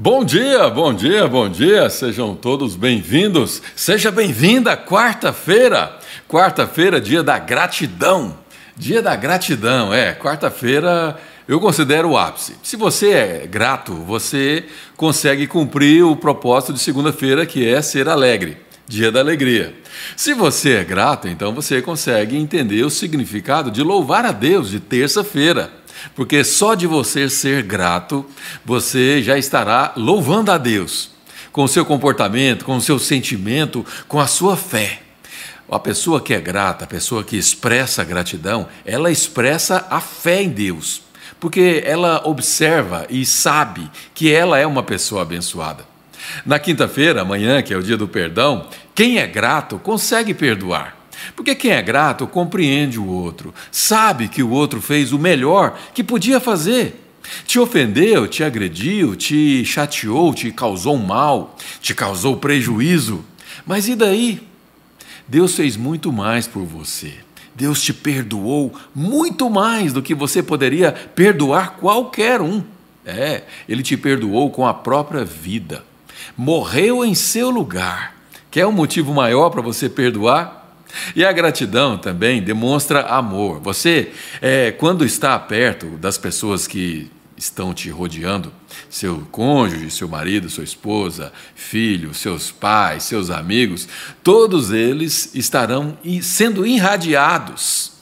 Bom dia, bom dia, bom dia, sejam todos bem-vindos. Seja bem-vinda quarta-feira. Quarta-feira, dia da gratidão. Dia da gratidão, é, quarta-feira eu considero o ápice. Se você é grato, você consegue cumprir o propósito de segunda-feira, que é ser alegre. Dia da alegria. Se você é grato, então você consegue entender o significado de louvar a Deus de terça-feira. Porque só de você ser grato, você já estará louvando a Deus com o seu comportamento, com o seu sentimento, com a sua fé. A pessoa que é grata, a pessoa que expressa gratidão, ela expressa a fé em Deus, porque ela observa e sabe que ela é uma pessoa abençoada. Na quinta-feira, amanhã, que é o dia do perdão, quem é grato consegue perdoar. Porque quem é grato compreende o outro, sabe que o outro fez o melhor que podia fazer. Te ofendeu, te agrediu, te chateou, te causou mal, te causou prejuízo. Mas e daí? Deus fez muito mais por você. Deus te perdoou muito mais do que você poderia perdoar qualquer um. É, ele te perdoou com a própria vida. Morreu em seu lugar. Quer um motivo maior para você perdoar? E a gratidão também demonstra amor. Você, é, quando está perto das pessoas que estão te rodeando, seu cônjuge, seu marido, sua esposa, filho, seus pais, seus amigos, todos eles estarão sendo irradiados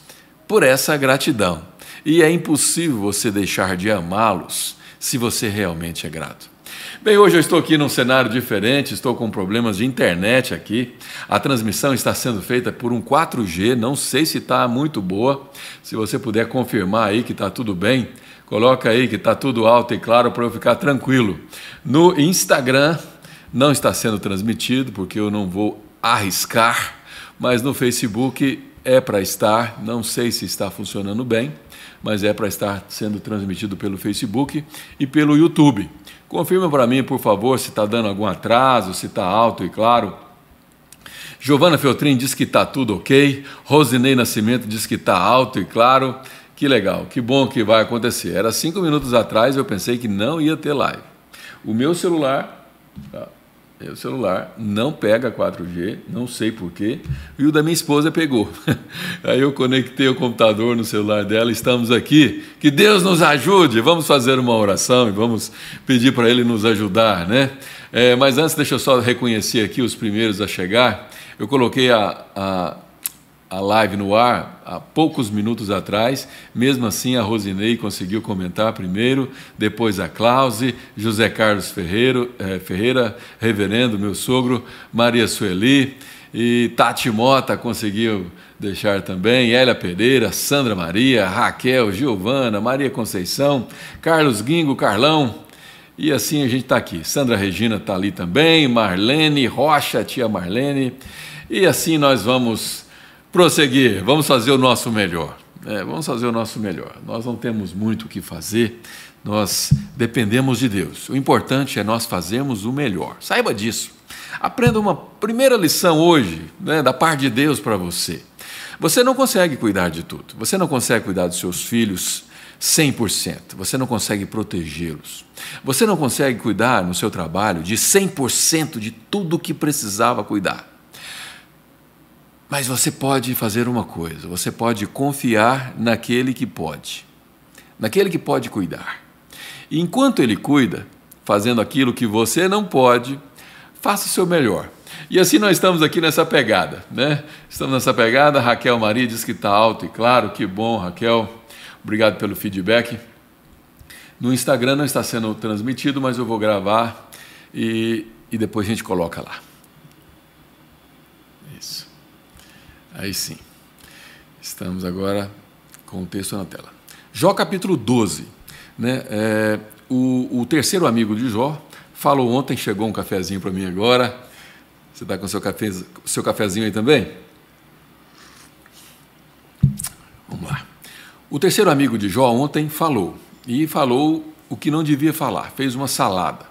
por essa gratidão. E é impossível você deixar de amá-los se você realmente é grato. Bem, hoje eu estou aqui num cenário diferente, estou com problemas de internet aqui. A transmissão está sendo feita por um 4G, não sei se está muito boa. Se você puder confirmar aí que está tudo bem, coloca aí que está tudo alto e claro para eu ficar tranquilo. No Instagram não está sendo transmitido porque eu não vou arriscar, mas no Facebook é para estar, não sei se está funcionando bem, mas é para estar sendo transmitido pelo Facebook e pelo YouTube. Confirma para mim, por favor, se está dando algum atraso, se está alto e claro. Giovana Feltrin diz que está tudo ok. Rosinei Nascimento diz que está alto e claro. Que legal, que bom que vai acontecer. Era cinco minutos atrás eu pensei que não ia ter live. O meu celular, tá, o celular não pega 4G, não sei porquê, e o da minha esposa pegou. Aí eu conectei o computador no celular dela, estamos aqui. Que Deus nos ajude, vamos fazer uma oração e vamos pedir para Ele nos ajudar, né? É, mas antes, deixa eu só reconhecer aqui os primeiros a chegar. Eu coloquei a, a a live no ar há poucos minutos atrás. Mesmo assim, a Rosinei conseguiu comentar primeiro, depois a Clause, José Carlos Ferreiro, eh, Ferreira, reverendo, meu sogro, Maria Sueli e Tati Mota conseguiu deixar também, Hélia Pereira, Sandra Maria, Raquel, Giovana, Maria Conceição, Carlos Guingo, Carlão. E assim a gente está aqui. Sandra Regina está ali também, Marlene Rocha, tia Marlene. E assim nós vamos prosseguir, vamos fazer o nosso melhor. É, vamos fazer o nosso melhor. Nós não temos muito o que fazer, nós dependemos de Deus. O importante é nós fazermos o melhor. Saiba disso. Aprenda uma primeira lição hoje, né, da parte de Deus para você. Você não consegue cuidar de tudo. Você não consegue cuidar dos seus filhos 100%. Você não consegue protegê-los. Você não consegue cuidar no seu trabalho de 100% de tudo que precisava cuidar. Mas você pode fazer uma coisa: você pode confiar naquele que pode, naquele que pode cuidar. E enquanto ele cuida, fazendo aquilo que você não pode, faça o seu melhor. E assim nós estamos aqui nessa pegada, né? Estamos nessa pegada. Raquel Maria diz que está alto e claro, que bom, Raquel. Obrigado pelo feedback. No Instagram não está sendo transmitido, mas eu vou gravar e, e depois a gente coloca lá. Isso. Aí sim. Estamos agora com o texto na tela. Jó capítulo 12. Né? É, o, o, terceiro amigo de Jó falou ontem, chegou um cafezinho para mim agora. Você está com seu, café, seu cafezinho aí também? Vamos lá. O terceiro amigo de Jó ontem falou, e falou o que não devia falar, fez uma salada.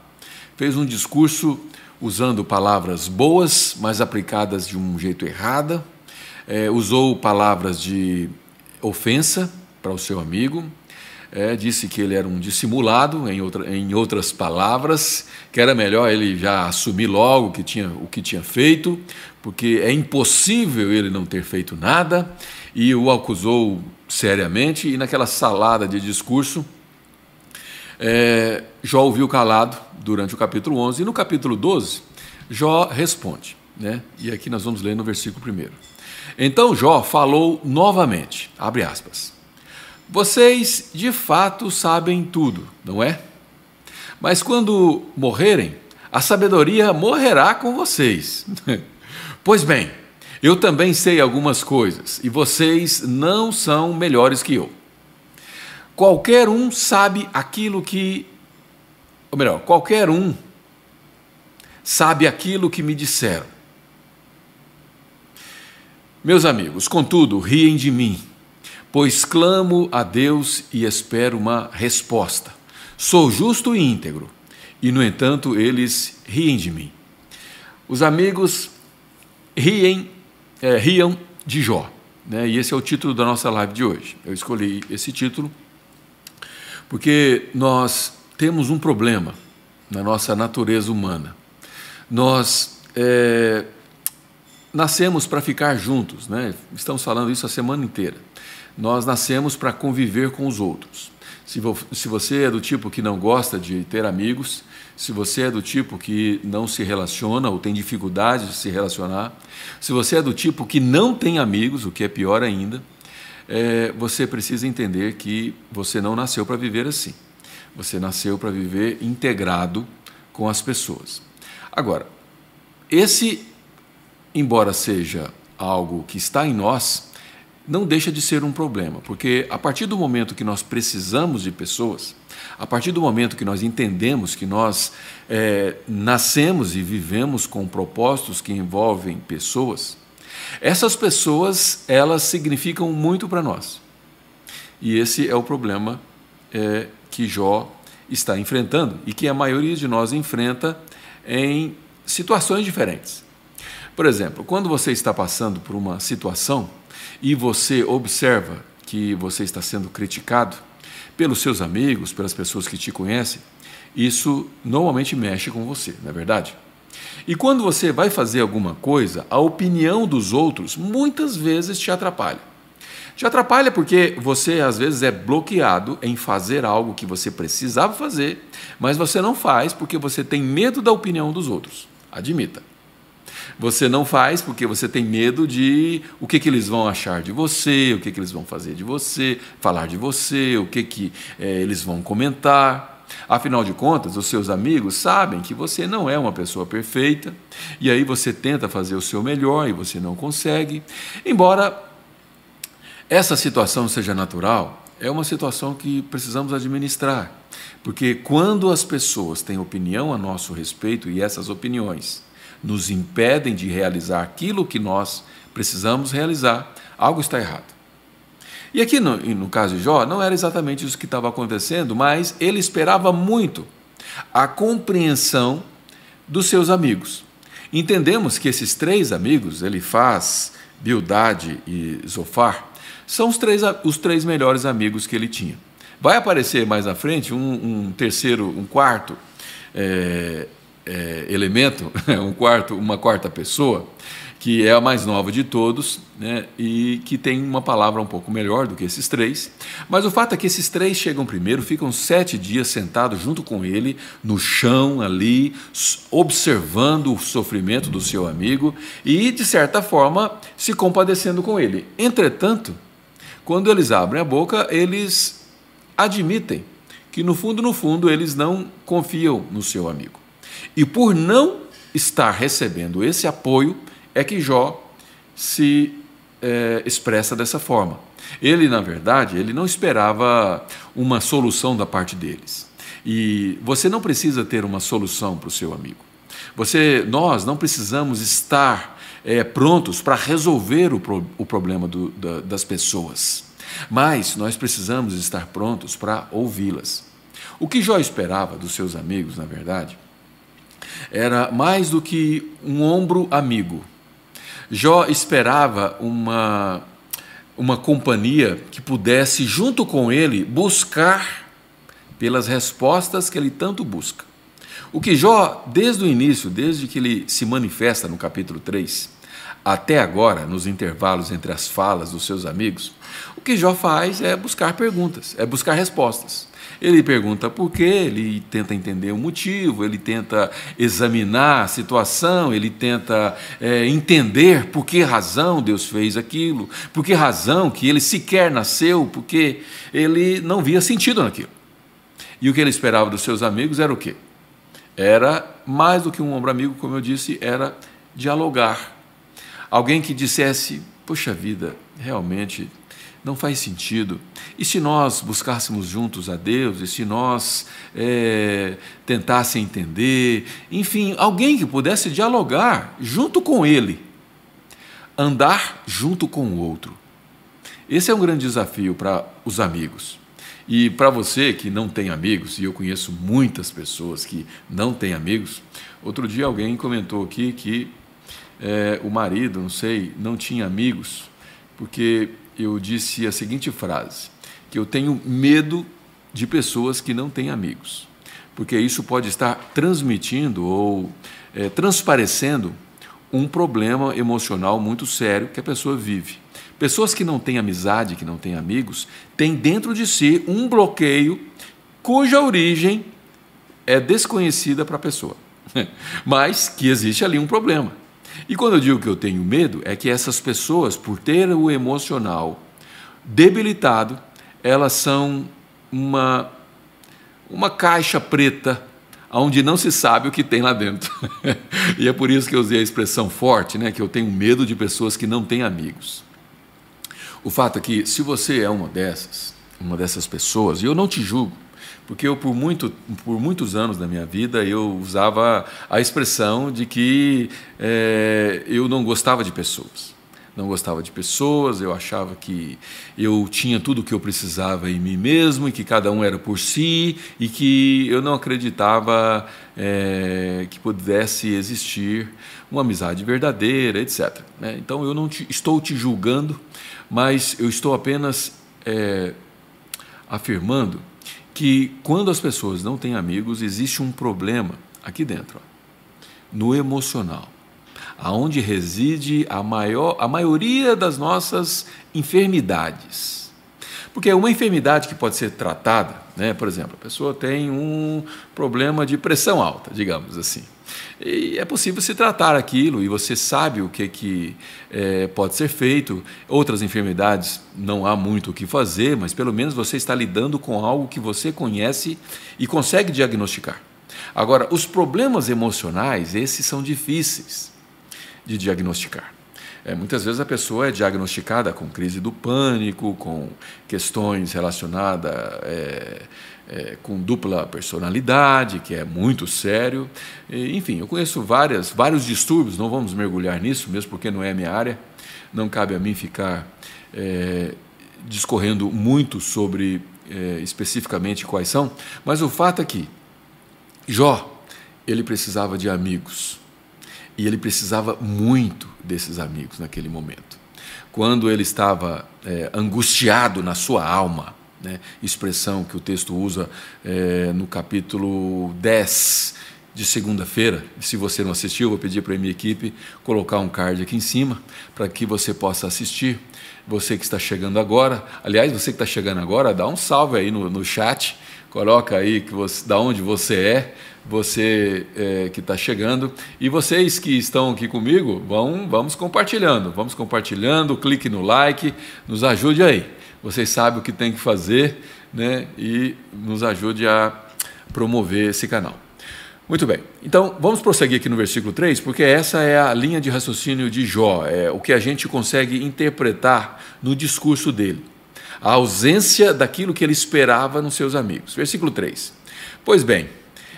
Fez um discurso usando palavras boas, mas aplicadas de um jeito errado, é, usou palavras de ofensa para o seu amigo, é, disse que ele era um dissimulado, em, outra, em outras palavras, que era melhor ele já assumir logo que tinha, o que tinha feito, porque é impossível ele não ter feito nada, e o acusou seriamente, e naquela salada de discurso, é, Jó ouviu calado durante o capítulo 11, e no capítulo 12, Jó responde, né? e aqui nós vamos ler no versículo 1. Então Jó falou novamente, abre aspas, vocês de fato sabem tudo, não é? Mas quando morrerem, a sabedoria morrerá com vocês. pois bem, eu também sei algumas coisas e vocês não são melhores que eu. Qualquer um sabe aquilo que. Ou melhor, qualquer um sabe aquilo que me disseram. Meus amigos, contudo, riem de mim, pois clamo a Deus e espero uma resposta. Sou justo e íntegro, e no entanto eles riem de mim. Os amigos riem, é, riam de Jó, né? e esse é o título da nossa live de hoje. Eu escolhi esse título porque nós temos um problema na nossa natureza humana. Nós é, nascemos para ficar juntos, né? estamos falando isso a semana inteira. Nós nascemos para conviver com os outros. Se, se você é do tipo que não gosta de ter amigos, se você é do tipo que não se relaciona ou tem dificuldade de se relacionar, se você é do tipo que não tem amigos, o que é pior ainda, é, você precisa entender que você não nasceu para viver assim. Você nasceu para viver integrado com as pessoas. Agora, esse, embora seja algo que está em nós, não deixa de ser um problema, porque a partir do momento que nós precisamos de pessoas, a partir do momento que nós entendemos que nós é, nascemos e vivemos com propósitos que envolvem pessoas, essas pessoas, elas significam muito para nós. E esse é o problema é, que Jó está enfrentando e que a maioria de nós enfrenta em situações diferentes. Por exemplo, quando você está passando por uma situação e você observa que você está sendo criticado pelos seus amigos, pelas pessoas que te conhecem, isso normalmente mexe com você, não é verdade? E quando você vai fazer alguma coisa, a opinião dos outros muitas vezes te atrapalha. Te atrapalha porque você às vezes é bloqueado em fazer algo que você precisava fazer, mas você não faz porque você tem medo da opinião dos outros. Admita. Você não faz porque você tem medo de o que, que eles vão achar de você, o que, que eles vão fazer de você, falar de você, o que, que é, eles vão comentar. Afinal de contas, os seus amigos sabem que você não é uma pessoa perfeita, e aí você tenta fazer o seu melhor e você não consegue. Embora essa situação seja natural, é uma situação que precisamos administrar, porque quando as pessoas têm opinião a nosso respeito e essas opiniões nos impedem de realizar aquilo que nós precisamos realizar, algo está errado. E aqui no, no caso de Jó, não era exatamente isso que estava acontecendo, mas ele esperava muito a compreensão dos seus amigos. Entendemos que esses três amigos, Elifaz, Bildade e Zofar, são os três, os três melhores amigos que ele tinha. Vai aparecer mais à frente um, um terceiro, um quarto é, é, elemento, um quarto, uma quarta pessoa, que é a mais nova de todos, né, e que tem uma palavra um pouco melhor do que esses três. Mas o fato é que esses três chegam primeiro, ficam sete dias sentados junto com ele, no chão ali, observando o sofrimento do seu amigo e, de certa forma, se compadecendo com ele. Entretanto, quando eles abrem a boca, eles admitem que, no fundo, no fundo, eles não confiam no seu amigo. E por não estar recebendo esse apoio, é que Jó se é, expressa dessa forma. Ele, na verdade, ele não esperava uma solução da parte deles. E você não precisa ter uma solução para o seu amigo. Você, nós não precisamos estar é, prontos para resolver o, pro, o problema do, da, das pessoas, mas nós precisamos estar prontos para ouvi-las. O que Jó esperava dos seus amigos, na verdade, era mais do que um ombro amigo, Jó esperava uma, uma companhia que pudesse, junto com ele, buscar pelas respostas que ele tanto busca. O que Jó, desde o início, desde que ele se manifesta no capítulo 3, até agora, nos intervalos entre as falas dos seus amigos, o que Jó faz é buscar perguntas, é buscar respostas. Ele pergunta por quê, ele tenta entender o motivo, ele tenta examinar a situação, ele tenta é, entender por que razão Deus fez aquilo, por que razão que ele sequer nasceu, porque ele não via sentido naquilo. E o que ele esperava dos seus amigos era o quê? Era mais do que um ombro amigo, como eu disse, era dialogar. Alguém que dissesse: Poxa vida, realmente não faz sentido. E se nós buscássemos juntos a Deus, e se nós é, tentássemos entender, enfim, alguém que pudesse dialogar junto com Ele, andar junto com o outro. Esse é um grande desafio para os amigos. E para você que não tem amigos, e eu conheço muitas pessoas que não têm amigos, outro dia alguém comentou aqui que é, o marido, não sei, não tinha amigos, porque eu disse a seguinte frase: que eu tenho medo de pessoas que não têm amigos, porque isso pode estar transmitindo ou é, transparecendo um problema emocional muito sério que a pessoa vive. Pessoas que não têm amizade, que não têm amigos, têm dentro de si um bloqueio cuja origem é desconhecida para a pessoa, mas que existe ali um problema. E quando eu digo que eu tenho medo, é que essas pessoas, por ter o emocional debilitado, elas são uma, uma caixa preta onde não se sabe o que tem lá dentro. e é por isso que eu usei a expressão forte, né, que eu tenho medo de pessoas que não têm amigos. O fato é que, se você é uma dessas, uma dessas pessoas, e eu não te julgo, porque eu por, muito, por muitos anos da minha vida eu usava a expressão de que é, eu não gostava de pessoas. Não gostava de pessoas, eu achava que eu tinha tudo o que eu precisava em mim mesmo e que cada um era por si e que eu não acreditava é, que pudesse existir uma amizade verdadeira, etc. Né? Então eu não te, estou te julgando, mas eu estou apenas é, afirmando que quando as pessoas não têm amigos, existe um problema aqui dentro, ó, no emocional, aonde reside a maior a maioria das nossas enfermidades. Porque uma enfermidade que pode ser tratada, né? Por exemplo, a pessoa tem um problema de pressão alta, digamos assim. É possível se tratar aquilo e você sabe o que, que é, pode ser feito. Outras enfermidades não há muito o que fazer, mas pelo menos você está lidando com algo que você conhece e consegue diagnosticar. Agora, os problemas emocionais, esses são difíceis de diagnosticar. É, muitas vezes a pessoa é diagnosticada com crise do pânico, com questões relacionadas é, é, com dupla personalidade, que é muito sério. E, enfim, eu conheço várias, vários distúrbios, não vamos mergulhar nisso, mesmo porque não é minha área. Não cabe a mim ficar é, discorrendo muito sobre é, especificamente quais são, mas o fato é que Jó, ele precisava de amigos. E ele precisava muito desses amigos naquele momento. Quando ele estava é, angustiado na sua alma, né, expressão que o texto usa é, no capítulo 10 de segunda-feira. Se você não assistiu, vou pedir para a minha equipe colocar um card aqui em cima para que você possa assistir. Você que está chegando agora, aliás, você que está chegando agora, dá um salve aí no, no chat, coloca aí que você, da onde você é, você é, que está chegando. E vocês que estão aqui comigo, vão, vamos compartilhando, vamos compartilhando, clique no like, nos ajude aí. Vocês sabem o que tem que fazer né, e nos ajude a promover esse canal. Muito bem, então vamos prosseguir aqui no versículo 3, porque essa é a linha de raciocínio de Jó, é o que a gente consegue interpretar no discurso dele. A ausência daquilo que ele esperava nos seus amigos. Versículo 3. Pois bem,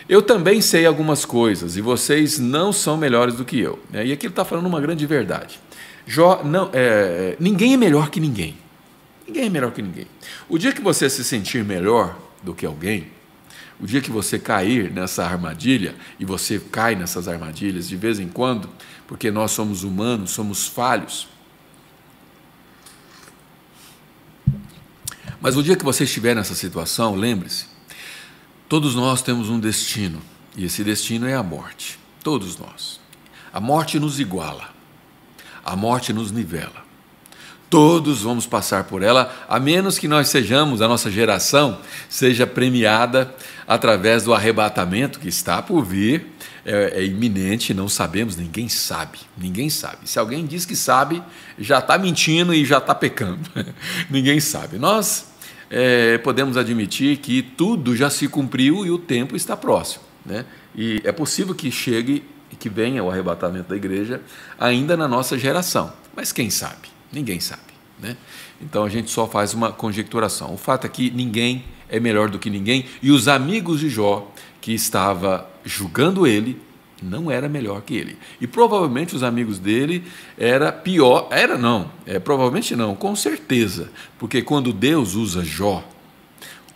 eu também sei algumas coisas e vocês não são melhores do que eu. E aqui ele está falando uma grande verdade. Jó, não, é, ninguém é melhor que ninguém. Ninguém é melhor que ninguém. O dia que você se sentir melhor do que alguém, o dia que você cair nessa armadilha, e você cai nessas armadilhas de vez em quando, porque nós somos humanos, somos falhos. Mas o dia que você estiver nessa situação, lembre-se, todos nós temos um destino, e esse destino é a morte. Todos nós. A morte nos iguala, a morte nos nivela. Todos vamos passar por ela, a menos que nós sejamos, a nossa geração, seja premiada através do arrebatamento que está por vir, é, é iminente, não sabemos, ninguém sabe, ninguém sabe. Se alguém diz que sabe, já está mentindo e já está pecando, ninguém sabe. Nós é, podemos admitir que tudo já se cumpriu e o tempo está próximo, né? E é possível que chegue e que venha o arrebatamento da igreja ainda na nossa geração, mas quem sabe? Ninguém sabe. Né? Então a gente só faz uma conjecturação. O fato é que ninguém é melhor do que ninguém e os amigos de Jó, que estava julgando ele, não era melhor que ele. E provavelmente os amigos dele era pior, era não, é provavelmente não, com certeza, porque quando Deus usa Jó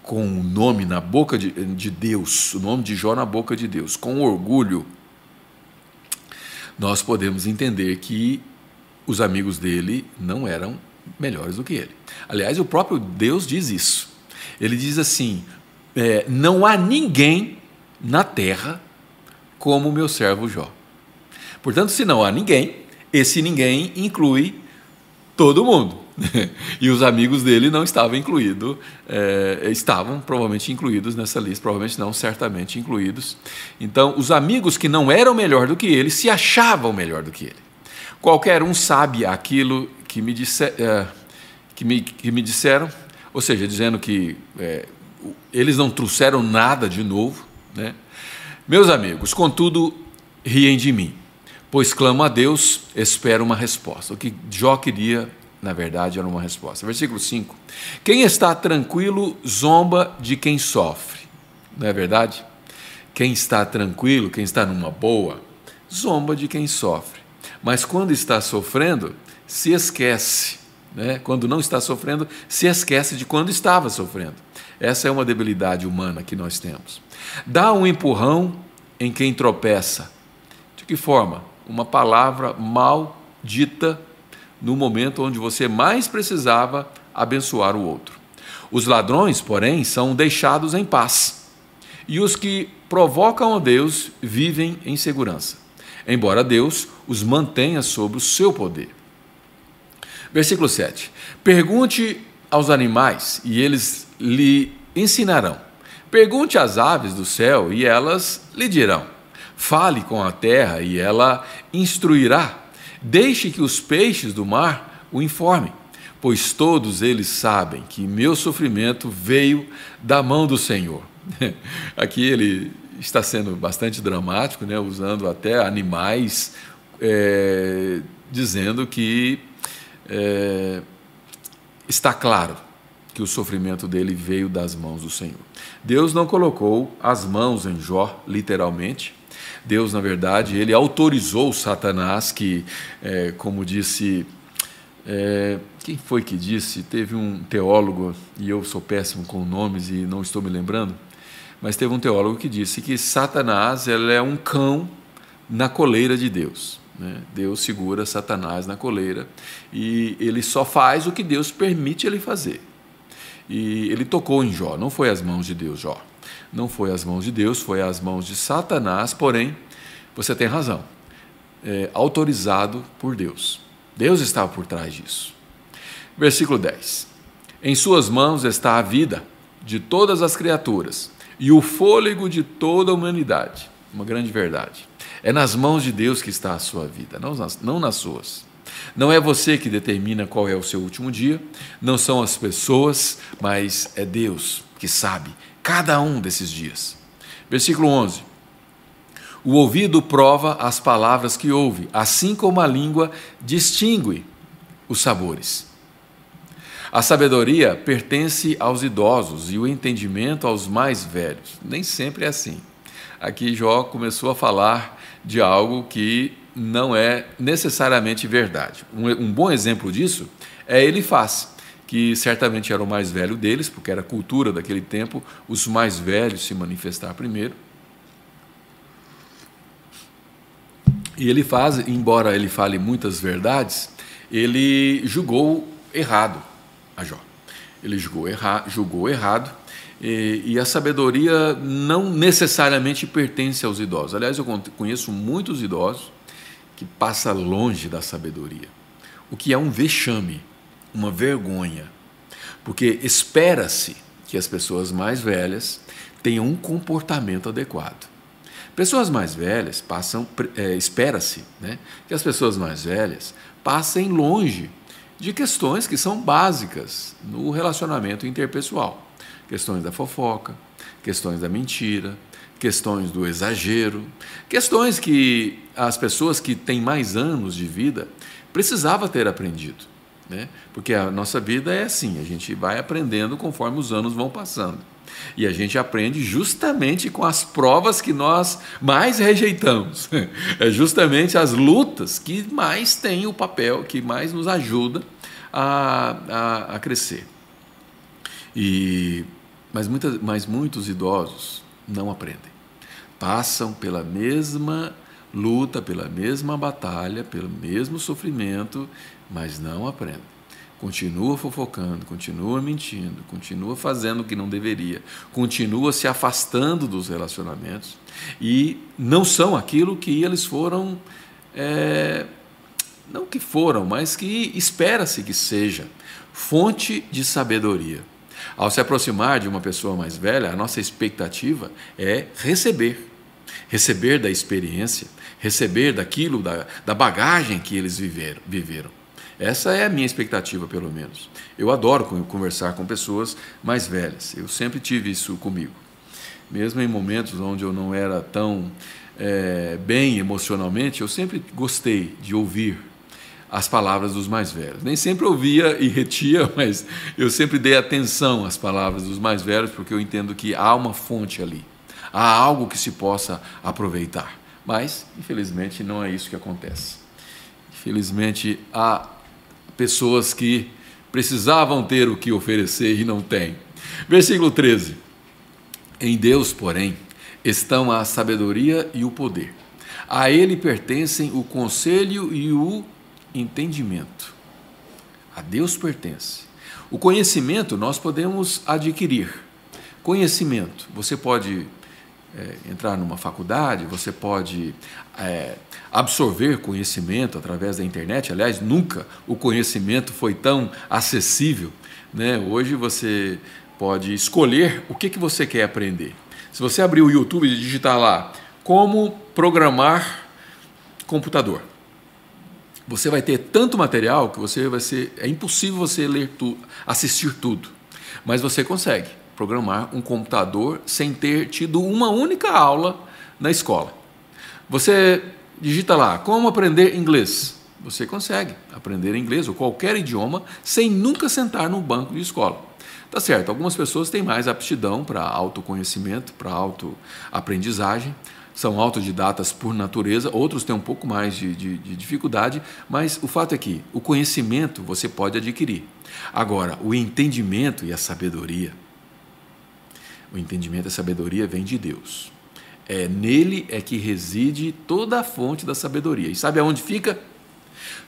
com o nome na boca de, de Deus, o nome de Jó na boca de Deus, com orgulho, nós podemos entender que os amigos dele não eram melhores do que ele. Aliás, o próprio Deus diz isso. Ele diz assim: é, não há ninguém na terra como meu servo Jó. Portanto, se não há ninguém, esse ninguém inclui todo mundo. e os amigos dele não estavam incluídos, é, estavam provavelmente incluídos nessa lista, provavelmente não, certamente incluídos. Então, os amigos que não eram melhor do que ele se achavam melhor do que ele. Qualquer um sabe aquilo que me, disse, é, que me, que me disseram, ou seja, dizendo que é, eles não trouxeram nada de novo. Né? Meus amigos, contudo, riem de mim, pois clamo a Deus, espero uma resposta. O que Jó queria, na verdade, era uma resposta. Versículo 5: Quem está tranquilo zomba de quem sofre, não é verdade? Quem está tranquilo, quem está numa boa, zomba de quem sofre mas quando está sofrendo, se esquece. Né? Quando não está sofrendo, se esquece de quando estava sofrendo. Essa é uma debilidade humana que nós temos. Dá um empurrão em quem tropeça. De que forma? Uma palavra mal dita no momento onde você mais precisava abençoar o outro. Os ladrões, porém, são deixados em paz. E os que provocam a Deus vivem em segurança embora Deus os mantenha sob o seu poder. Versículo 7. Pergunte aos animais e eles lhe ensinarão. Pergunte às aves do céu e elas lhe dirão. Fale com a terra e ela instruirá. Deixe que os peixes do mar o informem, pois todos eles sabem que meu sofrimento veio da mão do Senhor. Aqui ele está sendo bastante dramático, né, usando até animais, é, dizendo que é, está claro que o sofrimento dele veio das mãos do Senhor. Deus não colocou as mãos em Jó, literalmente. Deus, na verdade, ele autorizou Satanás, que, é, como disse. É, quem foi que disse? Teve um teólogo, e eu sou péssimo com nomes e não estou me lembrando, mas teve um teólogo que disse que Satanás ele é um cão na coleira de Deus. Né? Deus segura Satanás na coleira e ele só faz o que Deus permite ele fazer. E ele tocou em Jó, não foi as mãos de Deus, Jó. Não foi as mãos de Deus, foi as mãos de Satanás, porém, você tem razão, é, autorizado por Deus. Deus estava por trás disso. Versículo 10: Em Suas mãos está a vida de todas as criaturas e o fôlego de toda a humanidade. Uma grande verdade. É nas mãos de Deus que está a sua vida, não nas, não nas suas. Não é você que determina qual é o seu último dia, não são as pessoas, mas é Deus que sabe cada um desses dias. Versículo 11. O ouvido prova as palavras que ouve, assim como a língua distingue os sabores. A sabedoria pertence aos idosos e o entendimento aos mais velhos. Nem sempre é assim. Aqui Jó começou a falar de algo que não é necessariamente verdade. Um, um bom exemplo disso é Elifaz, que certamente era o mais velho deles, porque era cultura daquele tempo os mais velhos se manifestar primeiro. E ele faz, embora ele fale muitas verdades, ele julgou errado a Jó. ele julgou, erra, julgou errado, e, e, a sabedoria não necessariamente pertence aos idosos. Aliás, eu conheço muitos idosos que passam longe da sabedoria, o que é um vexame, uma vergonha, porque espera-se que as pessoas mais velhas tenham um comportamento adequado. Pessoas mais velhas passam, é, espera-se né, que as pessoas mais velhas passem longe de questões que são básicas no relacionamento interpessoal. Questões da fofoca, questões da mentira, questões do exagero, questões que as pessoas que têm mais anos de vida precisavam ter aprendido. Né? Porque a nossa vida é assim, a gente vai aprendendo conforme os anos vão passando. E a gente aprende justamente com as provas que nós mais rejeitamos. É justamente as lutas que mais têm o papel, que mais nos ajuda a, a, a crescer. E, mas, muitas, mas muitos idosos não aprendem. Passam pela mesma luta, pela mesma batalha, pelo mesmo sofrimento, mas não aprendem continua fofocando, continua mentindo, continua fazendo o que não deveria, continua se afastando dos relacionamentos e não são aquilo que eles foram, é, não que foram, mas que espera-se que seja fonte de sabedoria. Ao se aproximar de uma pessoa mais velha, a nossa expectativa é receber, receber da experiência, receber daquilo, da, da bagagem que eles viveram. viveram. Essa é a minha expectativa, pelo menos. Eu adoro conversar com pessoas mais velhas. Eu sempre tive isso comigo. Mesmo em momentos onde eu não era tão é, bem emocionalmente, eu sempre gostei de ouvir as palavras dos mais velhos. Nem sempre ouvia e retia, mas eu sempre dei atenção às palavras dos mais velhos, porque eu entendo que há uma fonte ali, há algo que se possa aproveitar. Mas, infelizmente, não é isso que acontece. Infelizmente, há pessoas que precisavam ter o que oferecer e não têm. Versículo 13. Em Deus, porém, estão a sabedoria e o poder. A ele pertencem o conselho e o entendimento. A Deus pertence. O conhecimento nós podemos adquirir. Conhecimento, você pode é, entrar numa faculdade, você pode é, absorver conhecimento através da internet. Aliás, nunca o conhecimento foi tão acessível. Né? Hoje você pode escolher o que, que você quer aprender. Se você abrir o YouTube e digitar lá como programar computador, você vai ter tanto material que você vai ser é impossível você ler tudo, assistir tudo, mas você consegue programar um computador sem ter tido uma única aula na escola. Você digita lá como aprender inglês. Você consegue aprender inglês ou qualquer idioma sem nunca sentar no banco de escola. Tá certo, algumas pessoas têm mais aptidão para autoconhecimento, para autoaprendizagem, são autodidatas por natureza, outros têm um pouco mais de, de, de, dificuldade, mas o fato é que o conhecimento você pode adquirir. Agora, o entendimento e a sabedoria o entendimento e a sabedoria vem de Deus. É nele é que reside toda a fonte da sabedoria. E sabe aonde fica?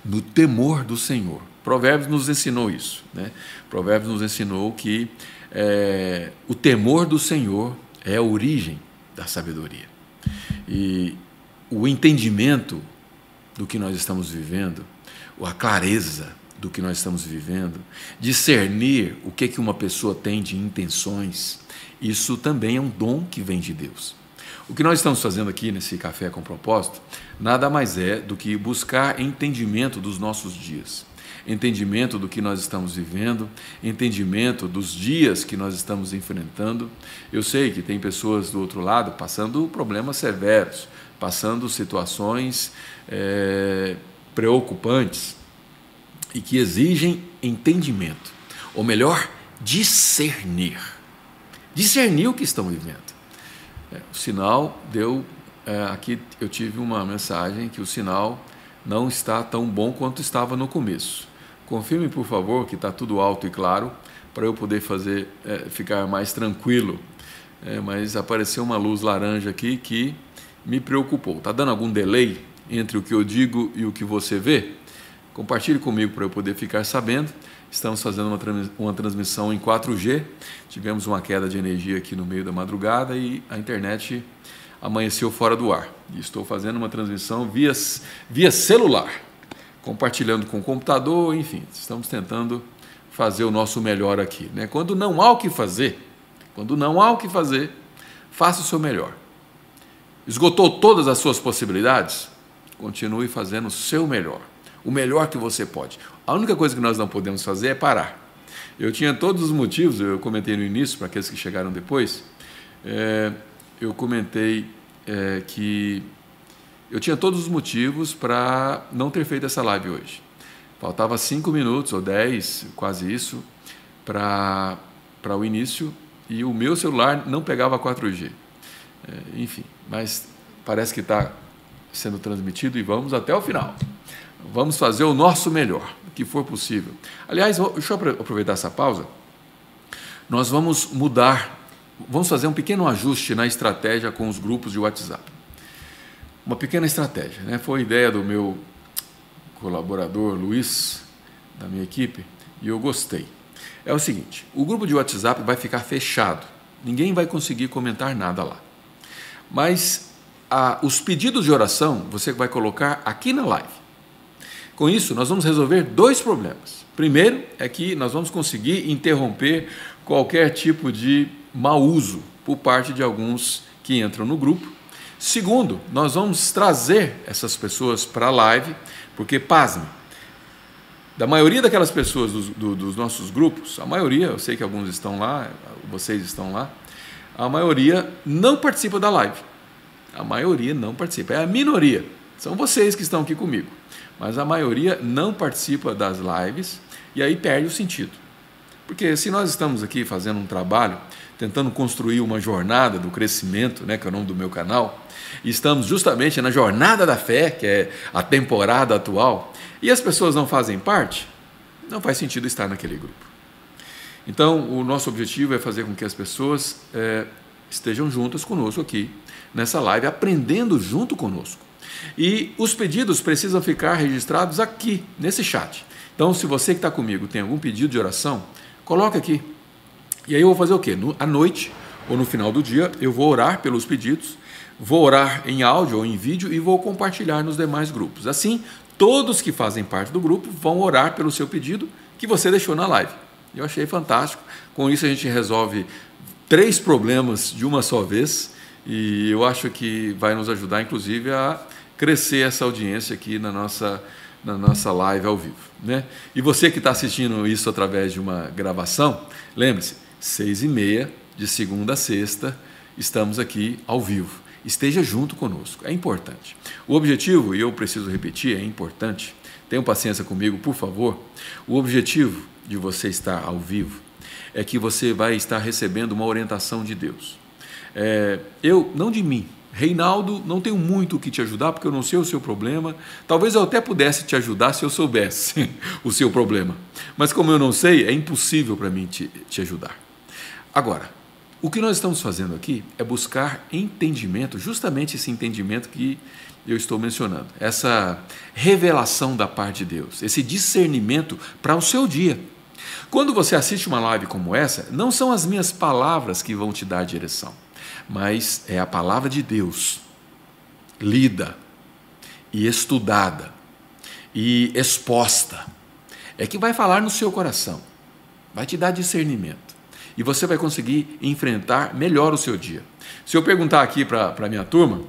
No temor do Senhor. Provérbios nos ensinou isso. Né? Provérbios nos ensinou que é, o temor do Senhor é a origem da sabedoria. E o entendimento do que nós estamos vivendo, a clareza do que nós estamos vivendo, discernir o que, que uma pessoa tem de intenções, isso também é um dom que vem de Deus. O que nós estamos fazendo aqui nesse Café com Propósito nada mais é do que buscar entendimento dos nossos dias, entendimento do que nós estamos vivendo, entendimento dos dias que nós estamos enfrentando. Eu sei que tem pessoas do outro lado passando problemas severos, passando situações é, preocupantes e que exigem entendimento, ou melhor, discernir discernir o que estão vivendo. É, o sinal deu. É, aqui eu tive uma mensagem que o sinal não está tão bom quanto estava no começo. Confirme, por favor, que está tudo alto e claro, para eu poder fazer é, ficar mais tranquilo. É, mas apareceu uma luz laranja aqui que me preocupou. Está dando algum delay entre o que eu digo e o que você vê? Compartilhe comigo para eu poder ficar sabendo Estamos fazendo uma, uma transmissão em 4G. Tivemos uma queda de energia aqui no meio da madrugada e a internet amanheceu fora do ar. E estou fazendo uma transmissão via, via celular, compartilhando com o computador, enfim, estamos tentando fazer o nosso melhor aqui. Né? Quando não há o que fazer, quando não há o que fazer, faça o seu melhor. Esgotou todas as suas possibilidades? Continue fazendo o seu melhor, o melhor que você pode. A única coisa que nós não podemos fazer é parar. Eu tinha todos os motivos, eu comentei no início, para aqueles que chegaram depois, é, eu comentei é, que eu tinha todos os motivos para não ter feito essa live hoje. Faltava cinco minutos ou dez, quase isso, para o início e o meu celular não pegava 4G. É, enfim, mas parece que está sendo transmitido e vamos até o final. Vamos fazer o nosso melhor, que for possível. Aliás, deixa eu aproveitar essa pausa. Nós vamos mudar, vamos fazer um pequeno ajuste na estratégia com os grupos de WhatsApp. Uma pequena estratégia, né? Foi ideia do meu colaborador Luiz, da minha equipe, e eu gostei. É o seguinte: o grupo de WhatsApp vai ficar fechado, ninguém vai conseguir comentar nada lá. Mas a, os pedidos de oração você vai colocar aqui na live. Com isso, nós vamos resolver dois problemas. Primeiro é que nós vamos conseguir interromper qualquer tipo de mau uso por parte de alguns que entram no grupo. Segundo, nós vamos trazer essas pessoas para a live, porque, pasme, da maioria daquelas pessoas do, dos nossos grupos, a maioria, eu sei que alguns estão lá, vocês estão lá, a maioria não participa da live. A maioria não participa, é a minoria. São vocês que estão aqui comigo. Mas a maioria não participa das lives e aí perde o sentido. Porque se nós estamos aqui fazendo um trabalho, tentando construir uma jornada do crescimento, né, que é o nome do meu canal, e estamos justamente na jornada da fé, que é a temporada atual, e as pessoas não fazem parte, não faz sentido estar naquele grupo. Então, o nosso objetivo é fazer com que as pessoas é, estejam juntas conosco aqui, nessa live, aprendendo junto conosco. E os pedidos precisam ficar registrados aqui, nesse chat. Então, se você que está comigo tem algum pedido de oração, coloque aqui. E aí eu vou fazer o quê? No, à noite ou no final do dia, eu vou orar pelos pedidos, vou orar em áudio ou em vídeo e vou compartilhar nos demais grupos. Assim, todos que fazem parte do grupo vão orar pelo seu pedido que você deixou na live. Eu achei fantástico. Com isso, a gente resolve três problemas de uma só vez e eu acho que vai nos ajudar, inclusive, a crescer essa audiência aqui na nossa, na nossa live ao vivo. Né? E você que está assistindo isso através de uma gravação, lembre-se, seis e meia, de segunda a sexta, estamos aqui ao vivo. Esteja junto conosco, é importante. O objetivo, e eu preciso repetir, é importante, tenham paciência comigo, por favor. O objetivo de você estar ao vivo é que você vai estar recebendo uma orientação de Deus. É, eu, não de mim, Reinaldo, não tenho muito o que te ajudar porque eu não sei o seu problema. Talvez eu até pudesse te ajudar se eu soubesse o seu problema. Mas como eu não sei, é impossível para mim te, te ajudar. Agora, o que nós estamos fazendo aqui é buscar entendimento, justamente esse entendimento que eu estou mencionando, essa revelação da parte de Deus, esse discernimento para o seu dia. Quando você assiste uma live como essa, não são as minhas palavras que vão te dar direção mas é a palavra de Deus lida e estudada e exposta é que vai falar no seu coração, vai te dar discernimento e você vai conseguir enfrentar melhor o seu dia. Se eu perguntar aqui para a minha turma,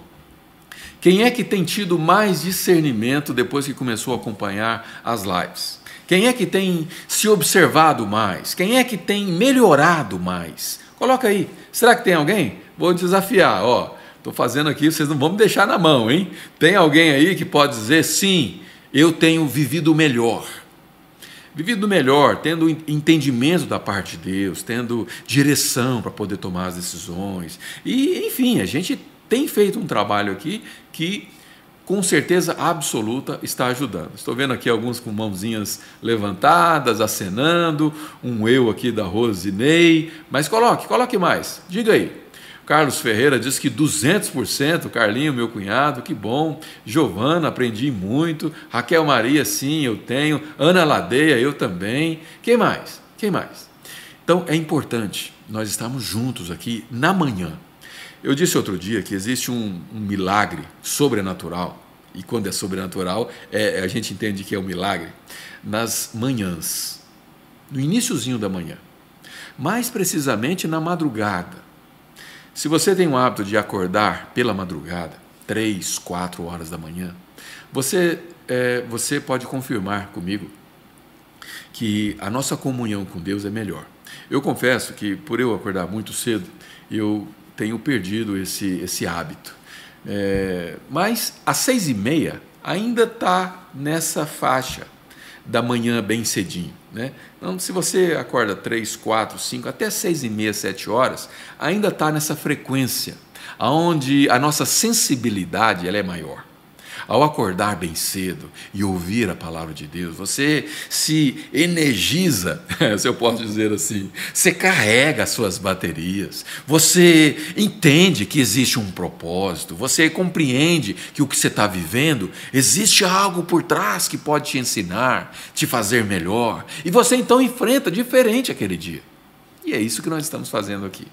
quem é que tem tido mais discernimento depois que começou a acompanhar as lives? Quem é que tem se observado mais? Quem é que tem melhorado mais? Coloca aí. Será que tem alguém? Vou desafiar, ó, estou fazendo aqui, vocês não vão me deixar na mão, hein? Tem alguém aí que pode dizer, sim, eu tenho vivido melhor. Vivido melhor, tendo entendimento da parte de Deus, tendo direção para poder tomar as decisões. E, enfim, a gente tem feito um trabalho aqui que com certeza absoluta está ajudando. Estou vendo aqui alguns com mãozinhas levantadas, acenando, um eu aqui da Rosinei, mas coloque, coloque mais. Diga aí, Carlos Ferreira diz que 200%. Carlinho, meu cunhado, que bom. Giovana, aprendi muito. Raquel Maria, sim, eu tenho. Ana Ladeia, eu também. Quem mais? Quem mais? Então é importante nós estarmos juntos aqui na manhã. Eu disse outro dia que existe um, um milagre sobrenatural, e quando é sobrenatural, é, a gente entende que é um milagre, nas manhãs, no iníciozinho da manhã, mais precisamente na madrugada. Se você tem o hábito de acordar pela madrugada, três, quatro horas da manhã, você, é, você pode confirmar comigo que a nossa comunhão com Deus é melhor. Eu confesso que, por eu acordar muito cedo, eu tenho perdido esse, esse hábito. É, mas às seis e meia ainda está nessa faixa da manhã bem cedinho. Né? Então, se você acorda três, quatro, cinco, até seis e meia, sete horas, ainda está nessa frequência, aonde a nossa sensibilidade ela é maior. Ao acordar bem cedo e ouvir a palavra de Deus, você se energiza, se eu posso dizer assim, você carrega as suas baterias, você entende que existe um propósito, você compreende que o que você está vivendo, existe algo por trás que pode te ensinar, te fazer melhor, e você então enfrenta diferente aquele dia. E é isso que nós estamos fazendo aqui.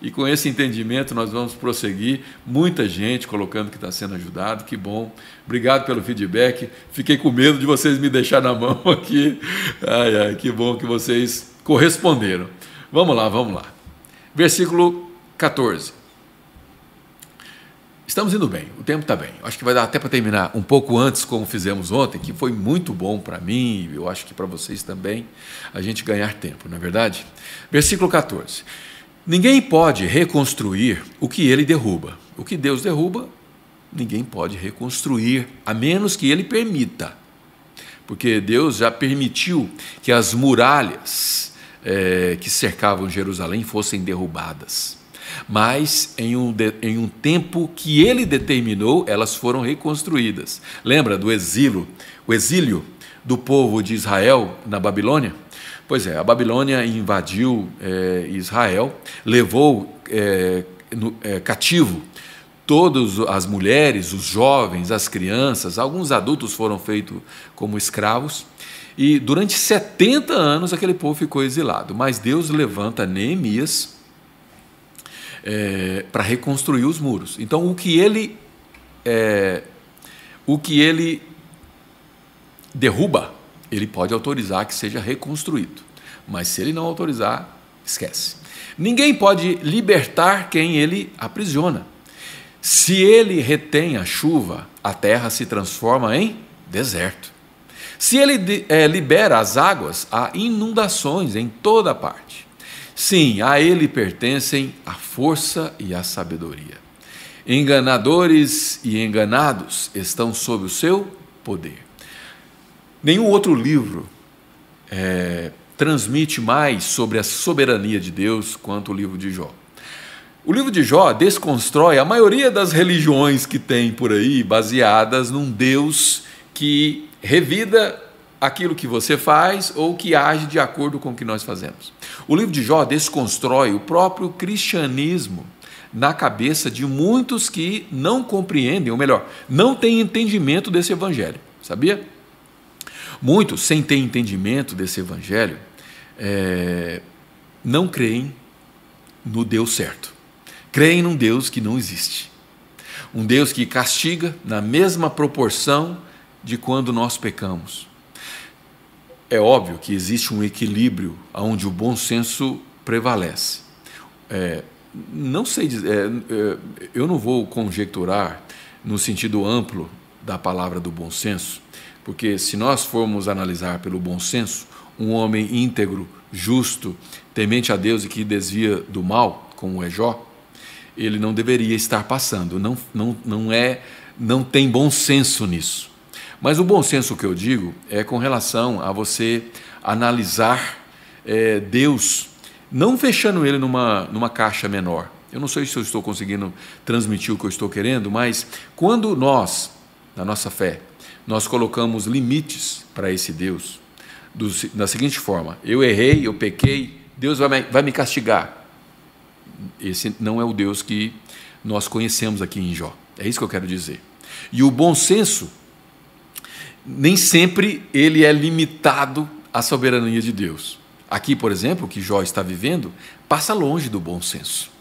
E com esse entendimento nós vamos prosseguir. Muita gente colocando que está sendo ajudado, que bom. Obrigado pelo feedback. Fiquei com medo de vocês me deixar na mão aqui. Ai, ai, que bom que vocês corresponderam. Vamos lá, vamos lá. Versículo 14. Estamos indo bem, o tempo está bem. Acho que vai dar até para terminar um pouco antes, como fizemos ontem, que foi muito bom para mim, eu acho que para vocês também, a gente ganhar tempo, não é verdade? Versículo 14. Ninguém pode reconstruir o que ele derruba. O que Deus derruba, ninguém pode reconstruir, a menos que ele permita. Porque Deus já permitiu que as muralhas é, que cercavam Jerusalém fossem derrubadas. Mas em um, em um tempo que ele determinou, elas foram reconstruídas. Lembra do exílio, o exílio do povo de Israel na Babilônia? Pois é, a Babilônia invadiu é, Israel, levou é, no, é, cativo todas as mulheres, os jovens, as crianças, alguns adultos foram feitos como escravos. E durante 70 anos aquele povo ficou exilado. Mas Deus levanta Neemias é, para reconstruir os muros. Então o que ele é, o que ele derruba ele pode autorizar que seja reconstruído. Mas se ele não autorizar, esquece. Ninguém pode libertar quem ele aprisiona. Se ele retém a chuva, a terra se transforma em deserto. Se ele é, libera as águas, há inundações em toda parte. Sim, a ele pertencem a força e a sabedoria. Enganadores e enganados estão sob o seu poder. Nenhum outro livro é, transmite mais sobre a soberania de Deus quanto o livro de Jó. O livro de Jó desconstrói a maioria das religiões que tem por aí, baseadas num Deus que revida aquilo que você faz ou que age de acordo com o que nós fazemos. O livro de Jó desconstrói o próprio cristianismo na cabeça de muitos que não compreendem, ou melhor, não têm entendimento desse evangelho. Sabia? Muitos, sem ter entendimento desse evangelho, é, não creem no Deus certo. Creem num Deus que não existe. Um Deus que castiga na mesma proporção de quando nós pecamos. É óbvio que existe um equilíbrio onde o bom senso prevalece. É, não sei é, é, eu não vou conjecturar no sentido amplo da palavra do bom senso, porque se nós formos analisar pelo bom senso, um homem íntegro, justo, temente a Deus e que desvia do mal, como é Jó, ele não deveria estar passando, não, não, não é, não tem bom senso nisso. Mas o bom senso que eu digo é com relação a você analisar é, Deus, não fechando ele numa, numa caixa menor. Eu não sei se eu estou conseguindo transmitir o que eu estou querendo, mas quando nós, na nossa fé, nós colocamos limites para esse Deus do, da seguinte forma: eu errei, eu pequei, Deus vai me, vai me castigar. Esse não é o Deus que nós conhecemos aqui em Jó. É isso que eu quero dizer. E o bom senso nem sempre ele é limitado à soberania de Deus. Aqui, por exemplo, o que Jó está vivendo passa longe do bom senso.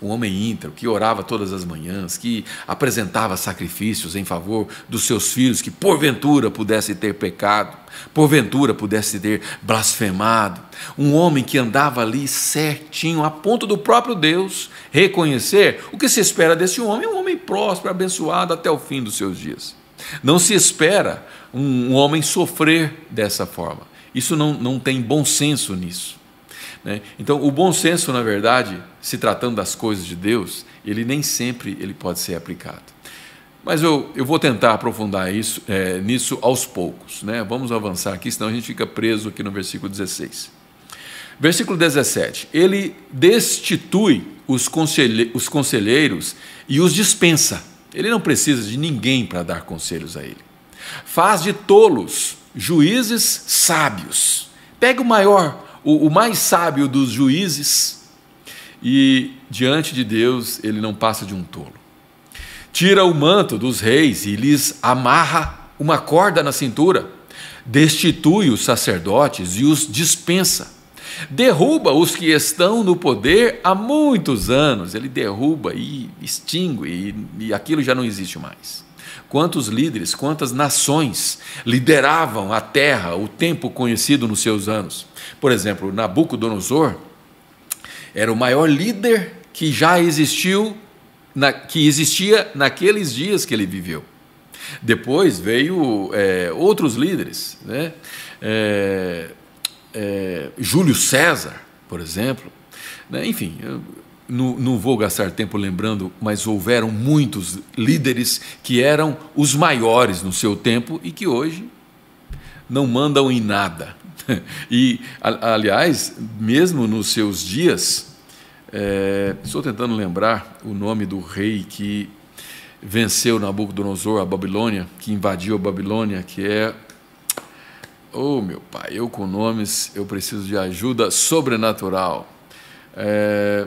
Um homem íntegro que orava todas as manhãs, que apresentava sacrifícios em favor dos seus filhos que porventura pudesse ter pecado, porventura pudesse ter blasfemado. Um homem que andava ali certinho, a ponto do próprio Deus reconhecer o que se espera desse homem, um homem próspero, abençoado até o fim dos seus dias. Não se espera um, homem sofrer dessa forma. Isso não, não tem bom senso nisso. Né? Então, o bom senso, na verdade, se tratando das coisas de Deus, ele nem sempre ele pode ser aplicado. Mas eu, eu vou tentar aprofundar isso, é, nisso aos poucos. Né? Vamos avançar aqui, senão a gente fica preso aqui no versículo 16. Versículo 17: Ele destitui os, conselhe, os conselheiros e os dispensa. Ele não precisa de ninguém para dar conselhos a ele. Faz de tolos juízes sábios. Pega o maior, o, o mais sábio dos juízes e diante de Deus ele não passa de um tolo. Tira o manto dos reis e lhes amarra uma corda na cintura. Destitui os sacerdotes e os dispensa derruba os que estão no poder há muitos anos. Ele derruba e extingue, e, e aquilo já não existe mais. Quantos líderes, quantas nações lideravam a terra, o tempo conhecido nos seus anos? Por exemplo, Nabucodonosor era o maior líder que já existiu, na, que existia naqueles dias que ele viveu. Depois veio é, outros líderes, né? É, é, Júlio César, por exemplo. Né? Enfim, não, não vou gastar tempo lembrando, mas houveram muitos líderes que eram os maiores no seu tempo e que hoje não mandam em nada. E, aliás, mesmo nos seus dias, é, estou tentando lembrar o nome do rei que venceu Nabucodonosor, a Babilônia, que invadiu a Babilônia, que é Oh, meu pai, eu com nomes, eu preciso de ajuda sobrenatural. É...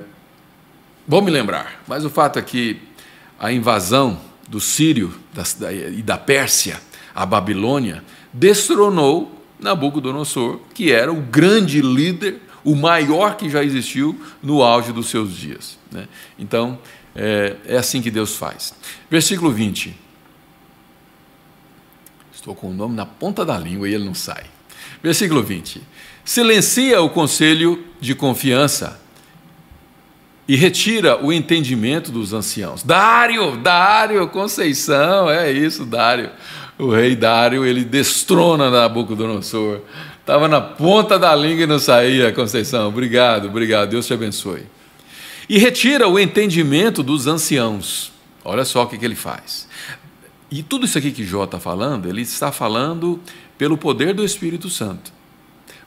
Vou me lembrar, mas o fato é que a invasão do Sírio e da Pérsia à Babilônia destronou Nabucodonosor, que era o grande líder, o maior que já existiu no auge dos seus dias. Né? Então, é, é assim que Deus faz. Versículo 20. Estou com o nome na ponta da língua e ele não sai. Versículo 20. Silencia o conselho de confiança e retira o entendimento dos anciãos. Dário, Dário, Conceição, é isso, Dário. O rei Dário, ele destrona Nabucodonosor. Estava na ponta da língua e não saía, Conceição. Obrigado, obrigado. Deus te abençoe. E retira o entendimento dos anciãos. Olha só o que, que ele faz. E tudo isso aqui que Jó está falando, ele está falando pelo poder do Espírito Santo.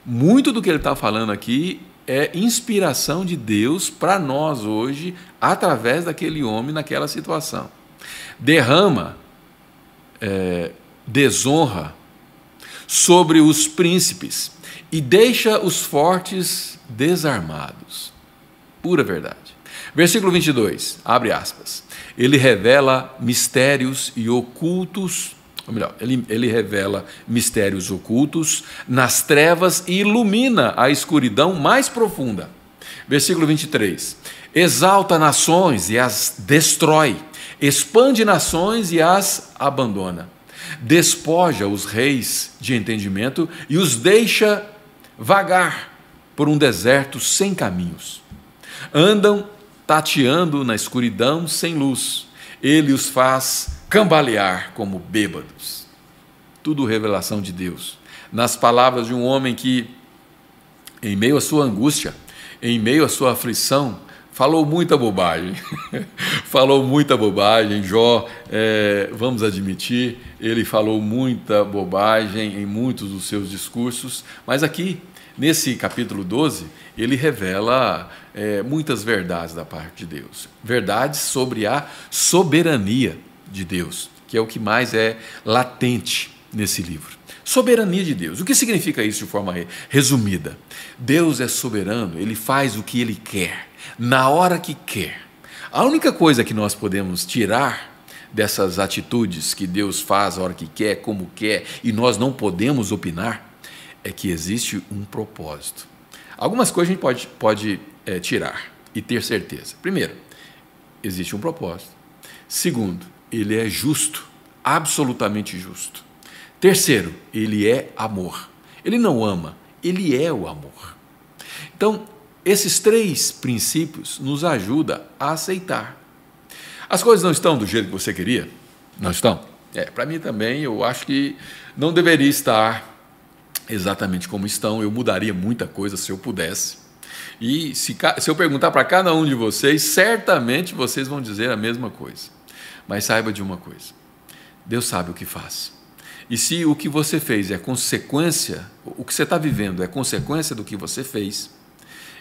Muito do que ele está falando aqui é inspiração de Deus para nós hoje, através daquele homem naquela situação. Derrama é, desonra sobre os príncipes e deixa os fortes desarmados. Pura verdade. Versículo 22, abre aspas ele revela mistérios e ocultos, ou melhor, ele, ele revela mistérios ocultos nas trevas e ilumina a escuridão mais profunda. Versículo 23. Exalta nações e as destrói, expande nações e as abandona. Despoja os reis de entendimento e os deixa vagar por um deserto sem caminhos. Andam tateando na escuridão sem luz. Ele os faz cambalear como bêbados. Tudo revelação de Deus. Nas palavras de um homem que, em meio à sua angústia, em meio à sua aflição, falou muita bobagem. falou muita bobagem. Jó, é, vamos admitir, ele falou muita bobagem em muitos dos seus discursos, mas aqui, nesse capítulo 12, ele revela é, muitas verdades da parte de Deus. Verdades sobre a soberania de Deus, que é o que mais é latente nesse livro. Soberania de Deus. O que significa isso de forma resumida? Deus é soberano, ele faz o que ele quer. na hora que quer. A única coisa que nós podemos tirar dessas atitudes que Deus faz a hora que quer, como quer, e nós não podemos opinar, é que existe um propósito. Algumas coisas a gente pode, pode é, tirar e ter certeza. Primeiro, existe um propósito. Segundo, ele é justo, absolutamente justo. Terceiro, ele é amor. Ele não ama, ele é o amor. Então, esses três princípios nos ajudam a aceitar. As coisas não estão do jeito que você queria? Não estão? É, para mim também, eu acho que não deveria estar exatamente como estão. Eu mudaria muita coisa se eu pudesse. E se, se eu perguntar para cada um de vocês, certamente vocês vão dizer a mesma coisa. Mas saiba de uma coisa: Deus sabe o que faz. E se o que você fez é consequência, o que você está vivendo é consequência do que você fez,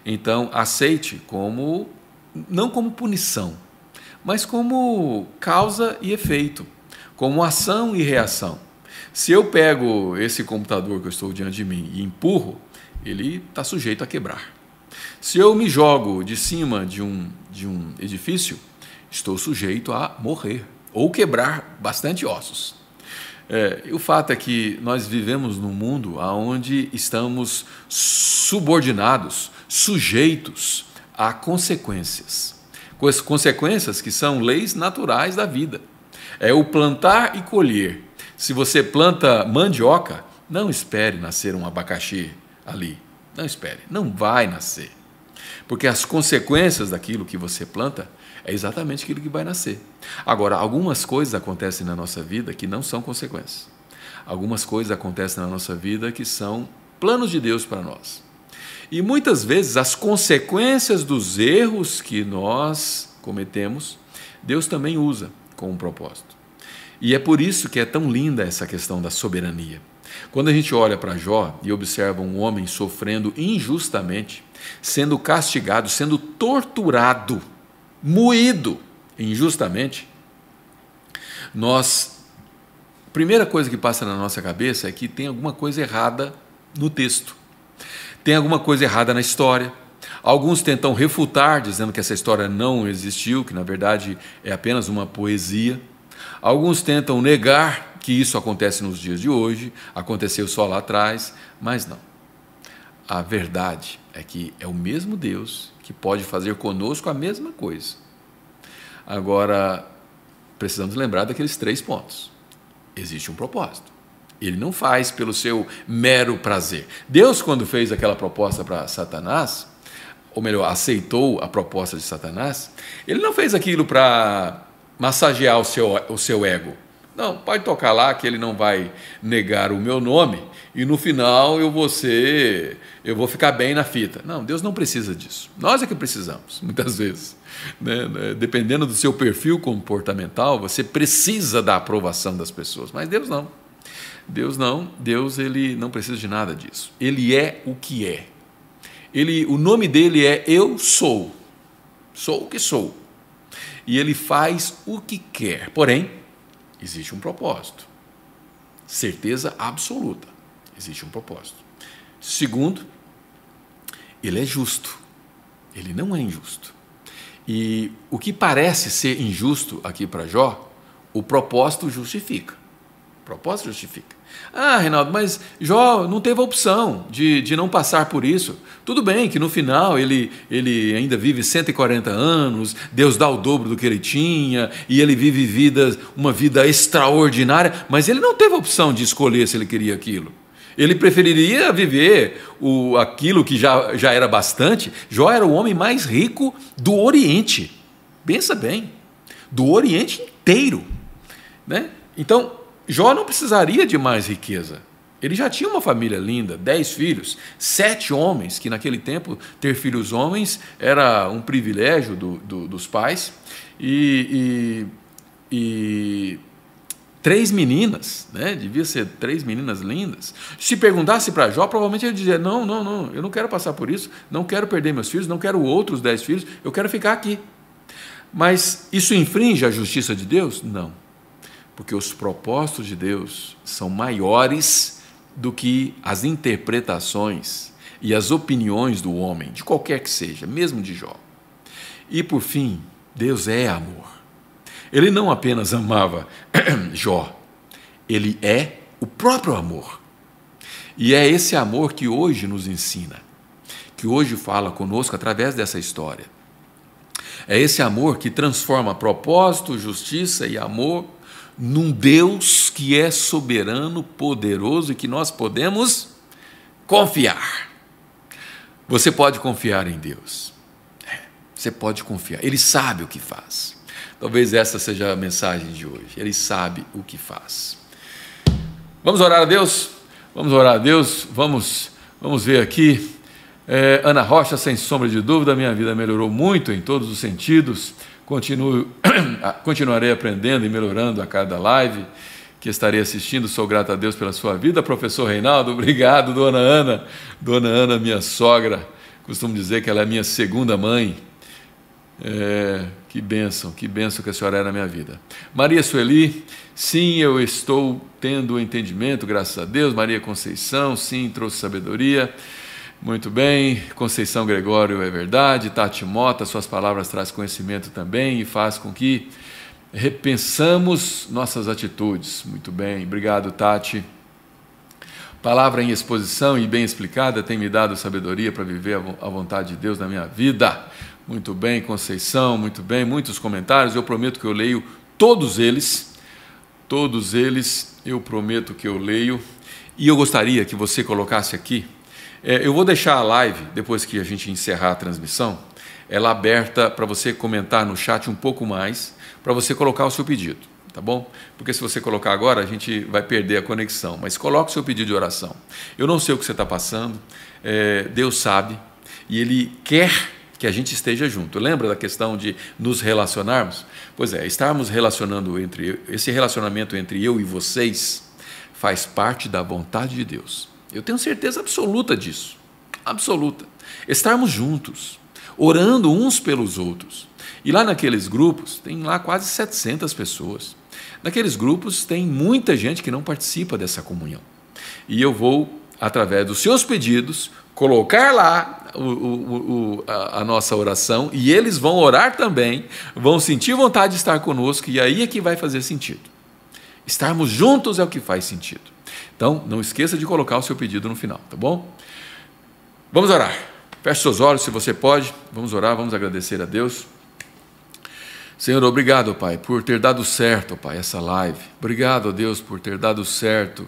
então aceite como, não como punição, mas como causa e efeito, como ação e reação. Se eu pego esse computador que eu estou diante de mim e empurro, ele está sujeito a quebrar. Se eu me jogo de cima de um, de um edifício, estou sujeito a morrer ou quebrar bastante ossos. É, o fato é que nós vivemos num mundo onde estamos subordinados, sujeitos a consequências. Consequências que são leis naturais da vida. É o plantar e colher. Se você planta mandioca, não espere nascer um abacaxi ali. Não espere, não vai nascer. Porque as consequências daquilo que você planta é exatamente aquilo que vai nascer. Agora, algumas coisas acontecem na nossa vida que não são consequências. Algumas coisas acontecem na nossa vida que são planos de Deus para nós. E muitas vezes as consequências dos erros que nós cometemos, Deus também usa com um propósito. E é por isso que é tão linda essa questão da soberania. Quando a gente olha para Jó e observa um homem sofrendo injustamente, sendo castigado, sendo torturado, moído injustamente, nós. A primeira coisa que passa na nossa cabeça é que tem alguma coisa errada no texto, tem alguma coisa errada na história. Alguns tentam refutar, dizendo que essa história não existiu, que na verdade é apenas uma poesia. Alguns tentam negar que isso acontece nos dias de hoje, aconteceu só lá atrás, mas não. A verdade é que é o mesmo Deus que pode fazer conosco a mesma coisa. Agora, precisamos lembrar daqueles três pontos. Existe um propósito. Ele não faz pelo seu mero prazer. Deus, quando fez aquela proposta para Satanás, ou melhor, aceitou a proposta de Satanás, ele não fez aquilo para massagear o seu, o seu ego. Não, pode tocar lá que ele não vai negar o meu nome e no final eu vou ser, eu vou ficar bem na fita. Não, Deus não precisa disso. Nós é que precisamos, muitas vezes. Né? Dependendo do seu perfil comportamental, você precisa da aprovação das pessoas, mas Deus não. Deus não, Deus ele não precisa de nada disso. Ele é o que é. Ele, o nome dele é Eu sou. Sou o que sou. E ele faz o que quer. Porém, existe um propósito. Certeza absoluta. Existe um propósito. Segundo, ele é justo. Ele não é injusto. E o que parece ser injusto aqui para Jó, o propósito justifica. O propósito justifica. Ah, Reinaldo, mas Jó não teve a opção de, de não passar por isso. Tudo bem que no final ele, ele ainda vive 140 anos, Deus dá o dobro do que ele tinha, e ele vive vida, uma vida extraordinária, mas ele não teve a opção de escolher se ele queria aquilo. Ele preferiria viver o, aquilo que já, já era bastante. Jó era o homem mais rico do Oriente. Pensa bem, do Oriente inteiro. Né? Então, Jó não precisaria de mais riqueza. Ele já tinha uma família linda, dez filhos, sete homens, que naquele tempo ter filhos homens era um privilégio do, do, dos pais, e, e, e, três meninas, né? devia ser três meninas lindas. Se perguntasse para Jó, provavelmente ele dizia: Não, não, não, eu não quero passar por isso, não quero perder meus filhos, não quero outros dez filhos, eu quero ficar aqui. Mas isso infringe a justiça de Deus? Não porque os propósitos de Deus são maiores do que as interpretações e as opiniões do homem, de qualquer que seja, mesmo de Jó. E por fim, Deus é amor. Ele não apenas amava Jó, ele é o próprio amor. E é esse amor que hoje nos ensina, que hoje fala conosco através dessa história. É esse amor que transforma propósito, justiça e amor num Deus que é soberano, poderoso e que nós podemos confiar. Você pode confiar em Deus. É, você pode confiar. Ele sabe o que faz. Talvez essa seja a mensagem de hoje. Ele sabe o que faz. Vamos orar a Deus? Vamos orar a Deus? Vamos, vamos ver aqui. É, Ana Rocha, sem sombra de dúvida, minha vida melhorou muito em todos os sentidos. Continuo, continuarei aprendendo e melhorando a cada live que estarei assistindo. Sou grato a Deus pela sua vida. Professor Reinaldo, obrigado. Dona Ana, Dona Ana, minha sogra, costumo dizer que ela é minha segunda mãe. É, que bênção, que bênção que a senhora é na minha vida. Maria Sueli, sim, eu estou tendo entendimento, graças a Deus. Maria Conceição, sim, trouxe sabedoria. Muito bem, Conceição Gregório é verdade, Tati Mota, suas palavras traz conhecimento também e faz com que repensamos nossas atitudes. Muito bem, obrigado, Tati. Palavra em exposição e bem explicada tem me dado sabedoria para viver a vontade de Deus na minha vida. Muito bem, Conceição, muito bem, muitos comentários. Eu prometo que eu leio todos eles. Todos eles eu prometo que eu leio. E eu gostaria que você colocasse aqui. É, eu vou deixar a live, depois que a gente encerrar a transmissão, ela aberta para você comentar no chat um pouco mais para você colocar o seu pedido, tá bom? Porque se você colocar agora, a gente vai perder a conexão. Mas coloque o seu pedido de oração. Eu não sei o que você está passando, é, Deus sabe, e Ele quer que a gente esteja junto. Lembra da questão de nos relacionarmos? Pois é, estarmos relacionando entre esse relacionamento entre eu e vocês faz parte da vontade de Deus. Eu tenho certeza absoluta disso. Absoluta. Estarmos juntos, orando uns pelos outros. E lá naqueles grupos, tem lá quase 700 pessoas. Naqueles grupos tem muita gente que não participa dessa comunhão. E eu vou, através dos seus pedidos, colocar lá o, o, o, a, a, nossa oração e eles vão orar também, vão sentir vontade de estar conosco e aí é que vai fazer sentido. Estarmos juntos é o que faz sentido. Então, não esqueça de colocar o seu pedido no final, tá bom? Vamos orar. Feche seus olhos se você pode. Vamos orar, vamos agradecer a Deus. Senhor, obrigado, Pai, por ter dado certo, Pai, essa live. Obrigado, Deus, por ter dado certo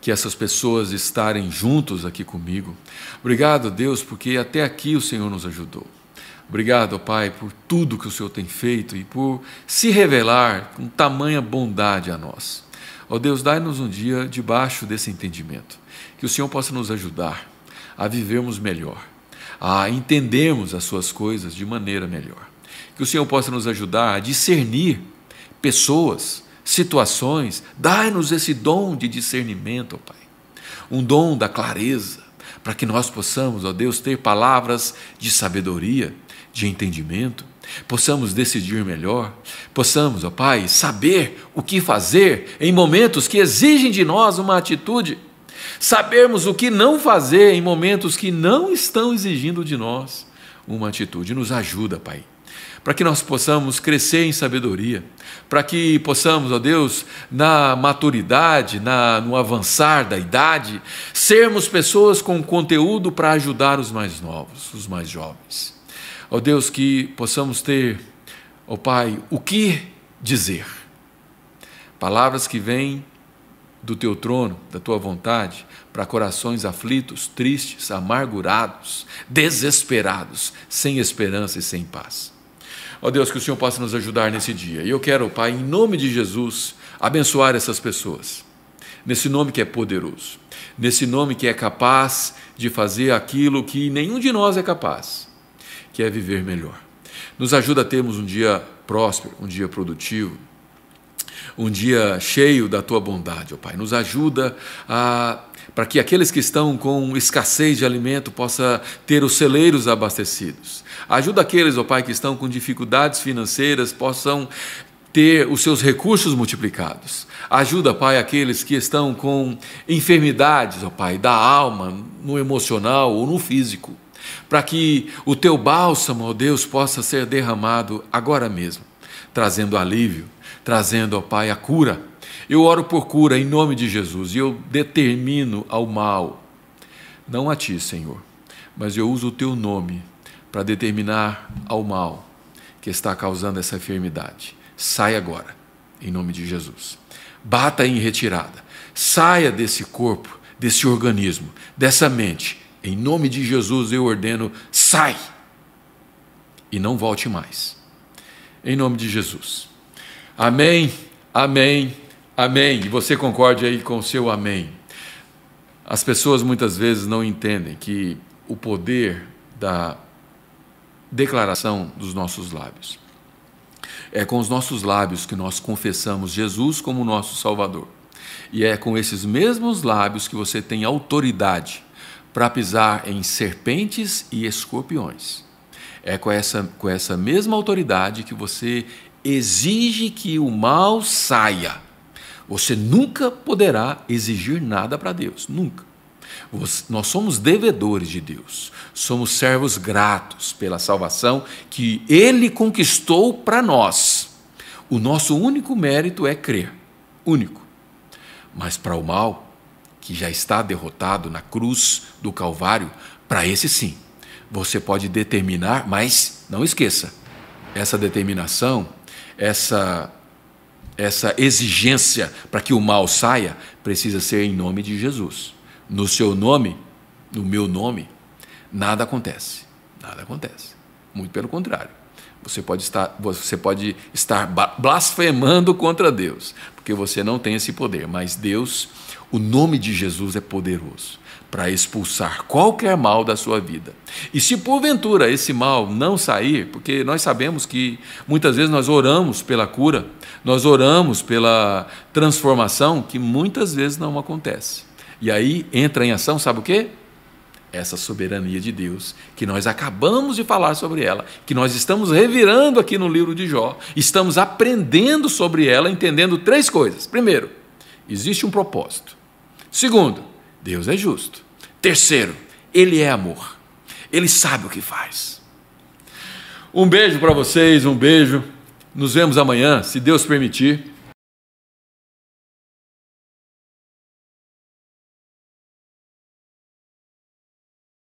que essas pessoas estarem juntos aqui comigo. Obrigado, Deus, porque até aqui o Senhor nos ajudou. Obrigado, Pai, por tudo que o Senhor tem feito e por se revelar com tamanha bondade a nós. Ó oh, Deus, dai-nos um dia debaixo desse entendimento, que o Senhor possa nos ajudar a vivermos melhor, a entendermos as Suas coisas de maneira melhor que o Senhor possa nos ajudar a discernir pessoas, situações. Dai-nos esse dom de discernimento, ó Pai. Um dom da clareza, para que nós possamos, ó Deus, ter palavras de sabedoria, de entendimento, possamos decidir melhor, possamos, ó Pai, saber o que fazer em momentos que exigem de nós uma atitude, sabermos o que não fazer em momentos que não estão exigindo de nós uma atitude. Nos ajuda, Pai para que nós possamos crescer em sabedoria, para que possamos, ó Deus, na maturidade, na, no avançar da idade, sermos pessoas com conteúdo para ajudar os mais novos, os mais jovens. Ó Deus, que possamos ter, ó Pai, o que dizer. Palavras que vêm do teu trono, da tua vontade, para corações aflitos, tristes, amargurados, desesperados, sem esperança e sem paz. Ó Deus, que o Senhor possa nos ajudar nesse dia. E eu quero, Pai, em nome de Jesus, abençoar essas pessoas. Nesse nome que é poderoso. Nesse nome que é capaz de fazer aquilo que nenhum de nós é capaz, que é viver melhor. Nos ajuda a termos um dia próspero, um dia produtivo, um dia cheio da tua bondade, ó Pai. Nos ajuda a para que aqueles que estão com escassez de alimento possam ter os celeiros abastecidos. Ajuda aqueles, ó Pai, que estão com dificuldades financeiras, possam ter os seus recursos multiplicados. Ajuda, Pai, aqueles que estão com enfermidades, ó Pai, da alma, no emocional ou no físico. Para que o teu bálsamo, ó Deus, possa ser derramado agora mesmo, trazendo alívio, trazendo, ó Pai, a cura. Eu oro por cura em nome de Jesus e eu determino ao mal, não a ti, Senhor, mas eu uso o teu nome para determinar ao mal que está causando essa enfermidade. Sai agora, em nome de Jesus. Bata em retirada. Saia desse corpo, desse organismo, dessa mente. Em nome de Jesus eu ordeno, sai! E não volte mais. Em nome de Jesus. Amém, amém, amém. E você concorde aí com o seu amém. As pessoas muitas vezes não entendem que o poder da declaração dos nossos lábios. É com os nossos lábios que nós confessamos Jesus como nosso Salvador. E é com esses mesmos lábios que você tem autoridade para pisar em serpentes e escorpiões. É com essa, com essa mesma autoridade que você exige que o mal saia. Você nunca poderá exigir nada para Deus, nunca. Nós somos devedores de Deus, somos servos gratos pela salvação que Ele conquistou para nós. O nosso único mérito é crer, único. Mas para o mal, que já está derrotado na cruz do Calvário, para esse sim, você pode determinar, mas não esqueça, essa determinação, essa essa exigência para que o mal saia precisa ser em nome de Jesus no seu nome, no meu nome, nada acontece. Nada acontece. Muito pelo contrário. Você pode estar, você pode estar blasfemando contra Deus, porque você não tem esse poder, mas Deus, o nome de Jesus é poderoso para expulsar qualquer mal da sua vida. E se porventura esse mal não sair, porque nós sabemos que muitas vezes nós oramos pela cura, nós oramos pela transformação, que muitas vezes não acontece. E aí entra em ação, sabe o quê? Essa soberania de Deus, que nós acabamos de falar sobre ela, que nós estamos revirando aqui no livro de Jó, estamos aprendendo sobre ela, entendendo três coisas. Primeiro, existe um propósito. Segundo, Deus é justo. Terceiro, Ele é amor. Ele sabe o que faz. Um beijo para vocês, um beijo. Nos vemos amanhã, se Deus permitir.